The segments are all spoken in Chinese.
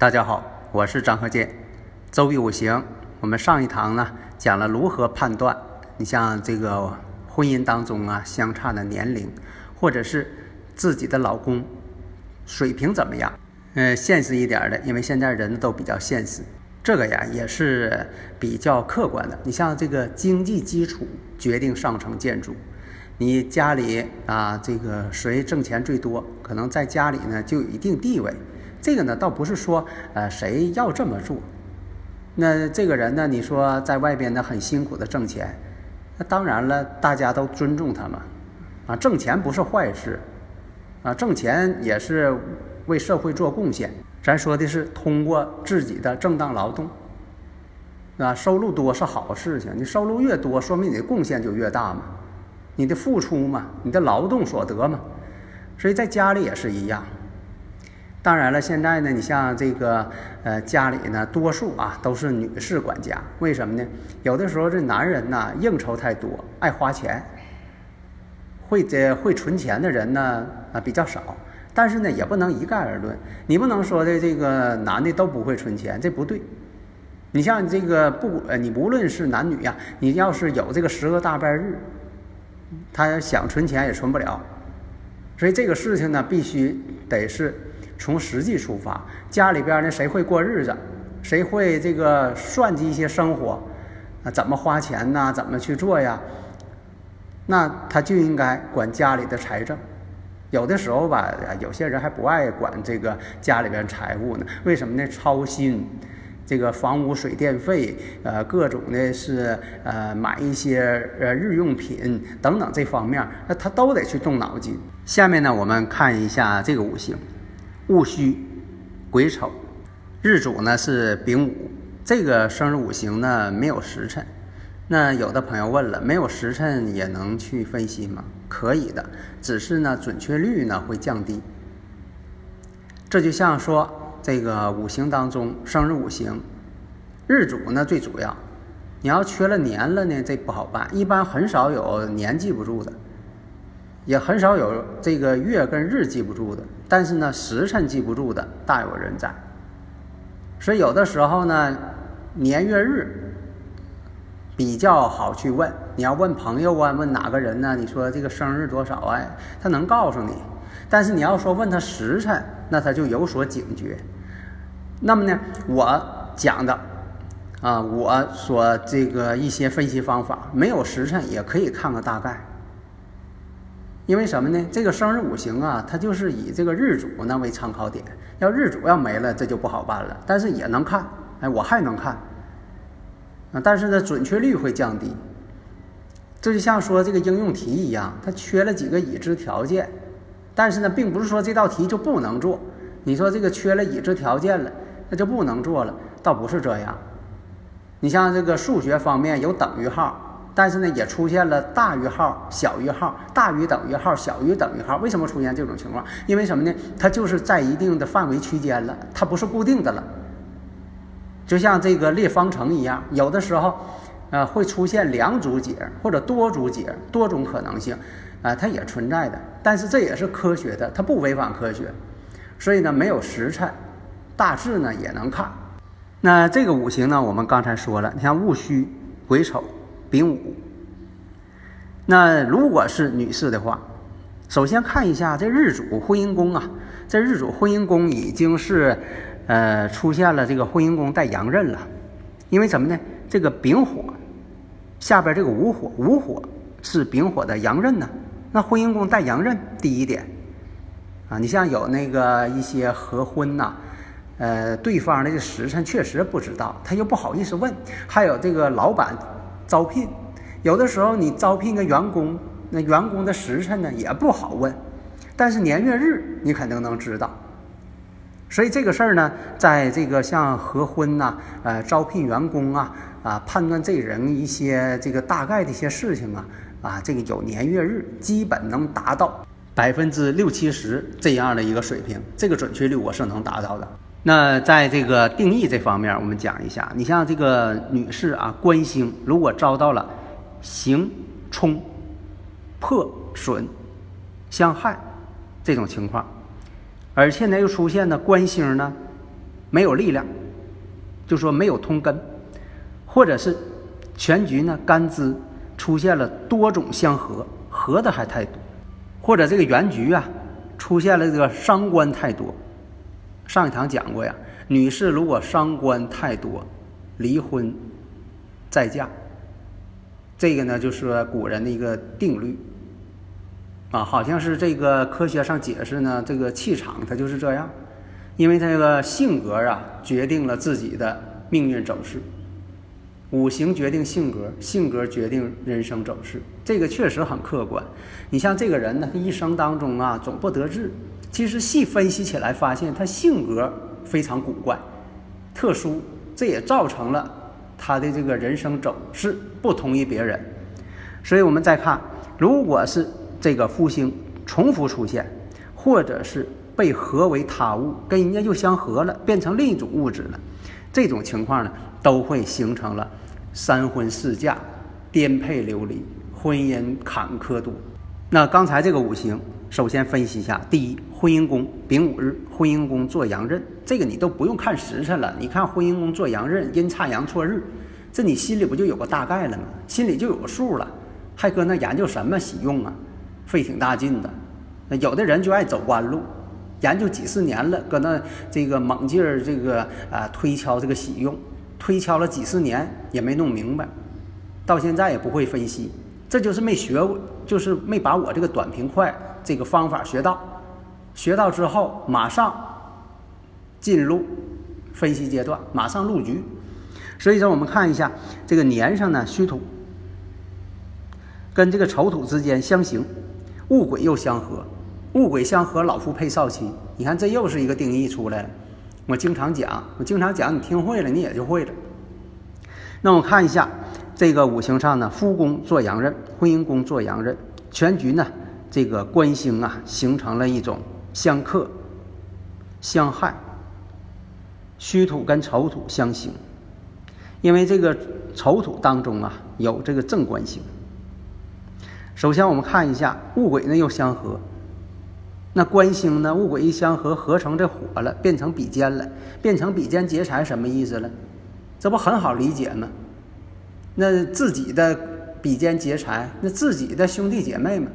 大家好，我是张和建。周易五行，我们上一堂呢讲了如何判断，你像这个婚姻当中啊相差的年龄，或者是自己的老公水平怎么样？呃，现实一点的，因为现在人都比较现实，这个呀也是比较客观的。你像这个经济基础决定上层建筑，你家里啊这个谁挣钱最多，可能在家里呢就有一定地位。这个呢，倒不是说，呃，谁要这么做。那这个人呢，你说在外边呢很辛苦的挣钱，那当然了，大家都尊重他嘛。啊，挣钱不是坏事，啊，挣钱也是为社会做贡献。咱说的是通过自己的正当劳动，啊，收入多是好事情。你收入越多，说明你的贡献就越大嘛，你的付出嘛，你的劳动所得嘛。所以在家里也是一样。当然了，现在呢，你像这个，呃，家里呢，多数啊都是女士管家。为什么呢？有的时候这男人呢应酬太多，爱花钱，会这会存钱的人呢啊比较少。但是呢，也不能一概而论。你不能说的这个男的都不会存钱，这不对。你像这个不，呃，你无论是男女呀，你要是有这个十个大半日，他想存钱也存不了。所以这个事情呢，必须得是。从实际出发，家里边呢谁会过日子，谁会这个算计一些生活，啊，怎么花钱呐？怎么去做呀？那他就应该管家里的财政。有的时候吧，有些人还不爱管这个家里边财务呢。为什么呢？操心这个房屋水电费，呃，各种的是呃买一些呃日用品等等这方面，那他都得去动脑筋。下面呢，我们看一下这个五行。戊戌、癸丑，日主呢是丙午，这个生日五行呢没有时辰。那有的朋友问了，没有时辰也能去分析吗？可以的，只是呢准确率呢会降低。这就像说这个五行当中，生日五行，日主呢最主要。你要缺了年了呢，这不好办，一般很少有年记不住的。也很少有这个月跟日记不住的，但是呢，时辰记不住的大有人在。所以有的时候呢，年月日比较好去问。你要问朋友啊，问哪个人呢？你说这个生日多少啊？他能告诉你。但是你要说问他时辰，那他就有所警觉。那么呢，我讲的啊，我所这个一些分析方法，没有时辰也可以看个大概。因为什么呢？这个生日五行啊，它就是以这个日主呢为参考点。要日主要没了，这就不好办了。但是也能看，哎，我还能看。啊，但是呢，准确率会降低。这就像说这个应用题一样，它缺了几个已知条件。但是呢，并不是说这道题就不能做。你说这个缺了已知条件了，那就不能做了，倒不是这样。你像这个数学方面有等于号。但是呢，也出现了大于号、小于号、大于等于号、小于等于号。为什么出现这种情况？因为什么呢？它就是在一定的范围区间了，它不是固定的了。就像这个列方程一样，有的时候，呃，会出现两组解或者多组解，多种可能性，啊，它也存在的。但是这也是科学的，它不违反科学。所以呢，没有时辰，大致呢也能看。那这个五行呢，我们刚才说了，你像戊戌、癸丑。丙午，那如果是女士的话，首先看一下这日主婚姻宫啊，这日主婚姻宫已经是，呃，出现了这个婚姻宫带阳刃了，因为什么呢？这个丙火下边这个午火，午火是丙火的阳刃呢，那婚姻宫带阳刃，第一点，啊，你像有那个一些合婚呐，呃，对方的这时辰确实不知道，他又不好意思问。还有这个老板招聘，有的时候你招聘个员工，那员工的时辰呢也不好问，但是年月日你肯定能知道。所以这个事儿呢，在这个像合婚呐、呃招聘员工啊、啊判断这人一些这个大概的一些事情啊，啊这个有年月日，基本能达到百分之六七十这样的一个水平，这个准确率我是能达到的。那在这个定义这方面，我们讲一下。你像这个女士啊，官星如果遭到了刑冲、破损、相害这种情况，而且呢又出现呢官星呢没有力量，就说没有通根，或者是全局呢干支出现了多种相合，合的还太多，或者这个原局啊出现了这个伤官太多。上一堂讲过呀，女士如果伤官太多，离婚再嫁，这个呢就是古人的一个定律啊，好像是这个科学上解释呢，这个气场它就是这样，因为这个性格啊决定了自己的命运走势，五行决定性格，性格决定人生走势，这个确实很客观。你像这个人呢，一生当中啊总不得志。其实细分析起来，发现他性格非常古怪、特殊，这也造成了他的这个人生走势不同于别人。所以我们再看，如果是这个复星重复出现，或者是被合为他物，跟人家又相合了，变成另一种物质了，这种情况呢，都会形成了三婚四嫁、颠沛流离、婚姻坎坷多。那刚才这个五行。首先分析一下，第一，婚姻宫丙午日，婚姻宫做阳刃，这个你都不用看时辰了，你看婚姻宫做阳刃，阴差阳错日，这你心里不就有个大概了吗？心里就有个数了，还搁那研究什么喜用啊？费挺大劲的。那有的人就爱走弯路，研究几十年了，搁那这个猛劲儿这个啊推敲这个喜用，推敲了几十年也没弄明白，到现在也不会分析，这就是没学过，就是没把我这个短平快。这个方法学到，学到之后马上进入分析阶段，马上入局。所以说，我们看一下这个年上呢，戌土跟这个丑土之间相刑，戊癸又相合，戊癸相合，老夫配少妻。你看，这又是一个定义出来了。我经常讲，我经常讲，你听会了，你也就会了。那我看一下这个五行上呢，夫宫做阳刃，婚姻宫做阳刃，全局呢。这个官星啊，形成了一种相克、相害。戌土跟丑土相刑，因为这个丑土当中啊有这个正官星。首先我们看一下戊癸呢又相合，那官星呢戊癸一相合，合成这火了，变成比肩了，变成比肩劫财什么意思了？这不很好理解吗？那自己的比肩劫财，那自己的兄弟姐妹们。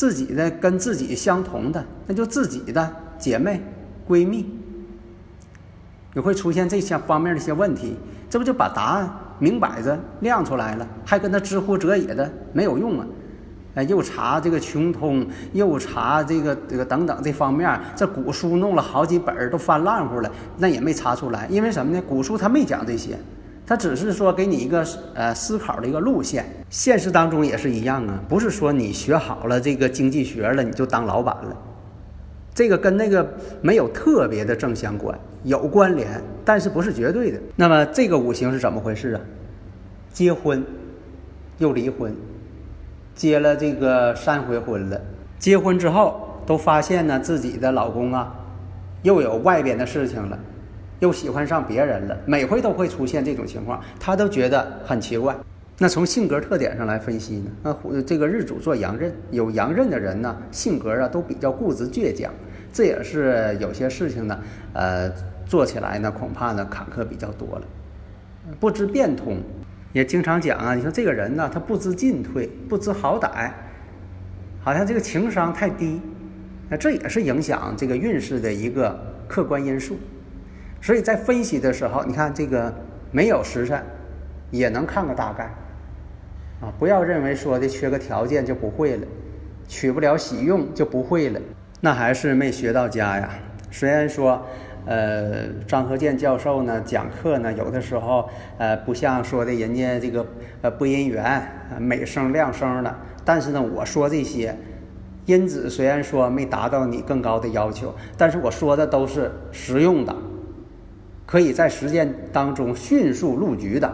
自己的跟自己相同的，那就自己的姐妹、闺蜜，也会出现这些方面的一些问题。这不就把答案明摆着亮出来了？还跟他知乎者也的没有用啊！哎，又查这个穷通，又查这个这个等等这方面，这古书弄了好几本都翻烂乎了，那也没查出来。因为什么呢？古书他没讲这些。他只是说给你一个呃思考的一个路线，现实当中也是一样啊，不是说你学好了这个经济学了你就当老板了，这个跟那个没有特别的正相关，有关联，但是不是绝对的。那么这个五行是怎么回事啊？结婚又离婚，结了这个三回婚了，结婚之后都发现呢自己的老公啊又有外边的事情了。又喜欢上别人了，每回都会出现这种情况，他都觉得很奇怪。那从性格特点上来分析呢？那这个日主做阳刃，有阳刃的人呢，性格啊都比较固执倔强，这也是有些事情呢，呃，做起来呢恐怕呢坎坷比较多了，不知变通，也经常讲啊，你说这个人呢，他不知进退，不知好歹，好像这个情商太低，那这也是影响这个运势的一个客观因素。所以在分析的时候，你看这个没有时辰，也能看个大概，啊，不要认为说的缺个条件就不会了，取不了喜用就不会了，那还是没学到家呀。虽然说，呃，张和建教授呢讲课呢，有的时候呃不像说的人家这个呃播音员美声亮声的，但是呢，我说这些音质虽然说没达到你更高的要求，但是我说的都是实用的，可以在实践当中迅速入局的，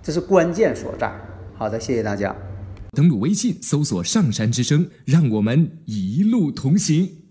这是关键所在。好的，谢谢大家。登录微信搜索“上山之声”，让我们一路同行。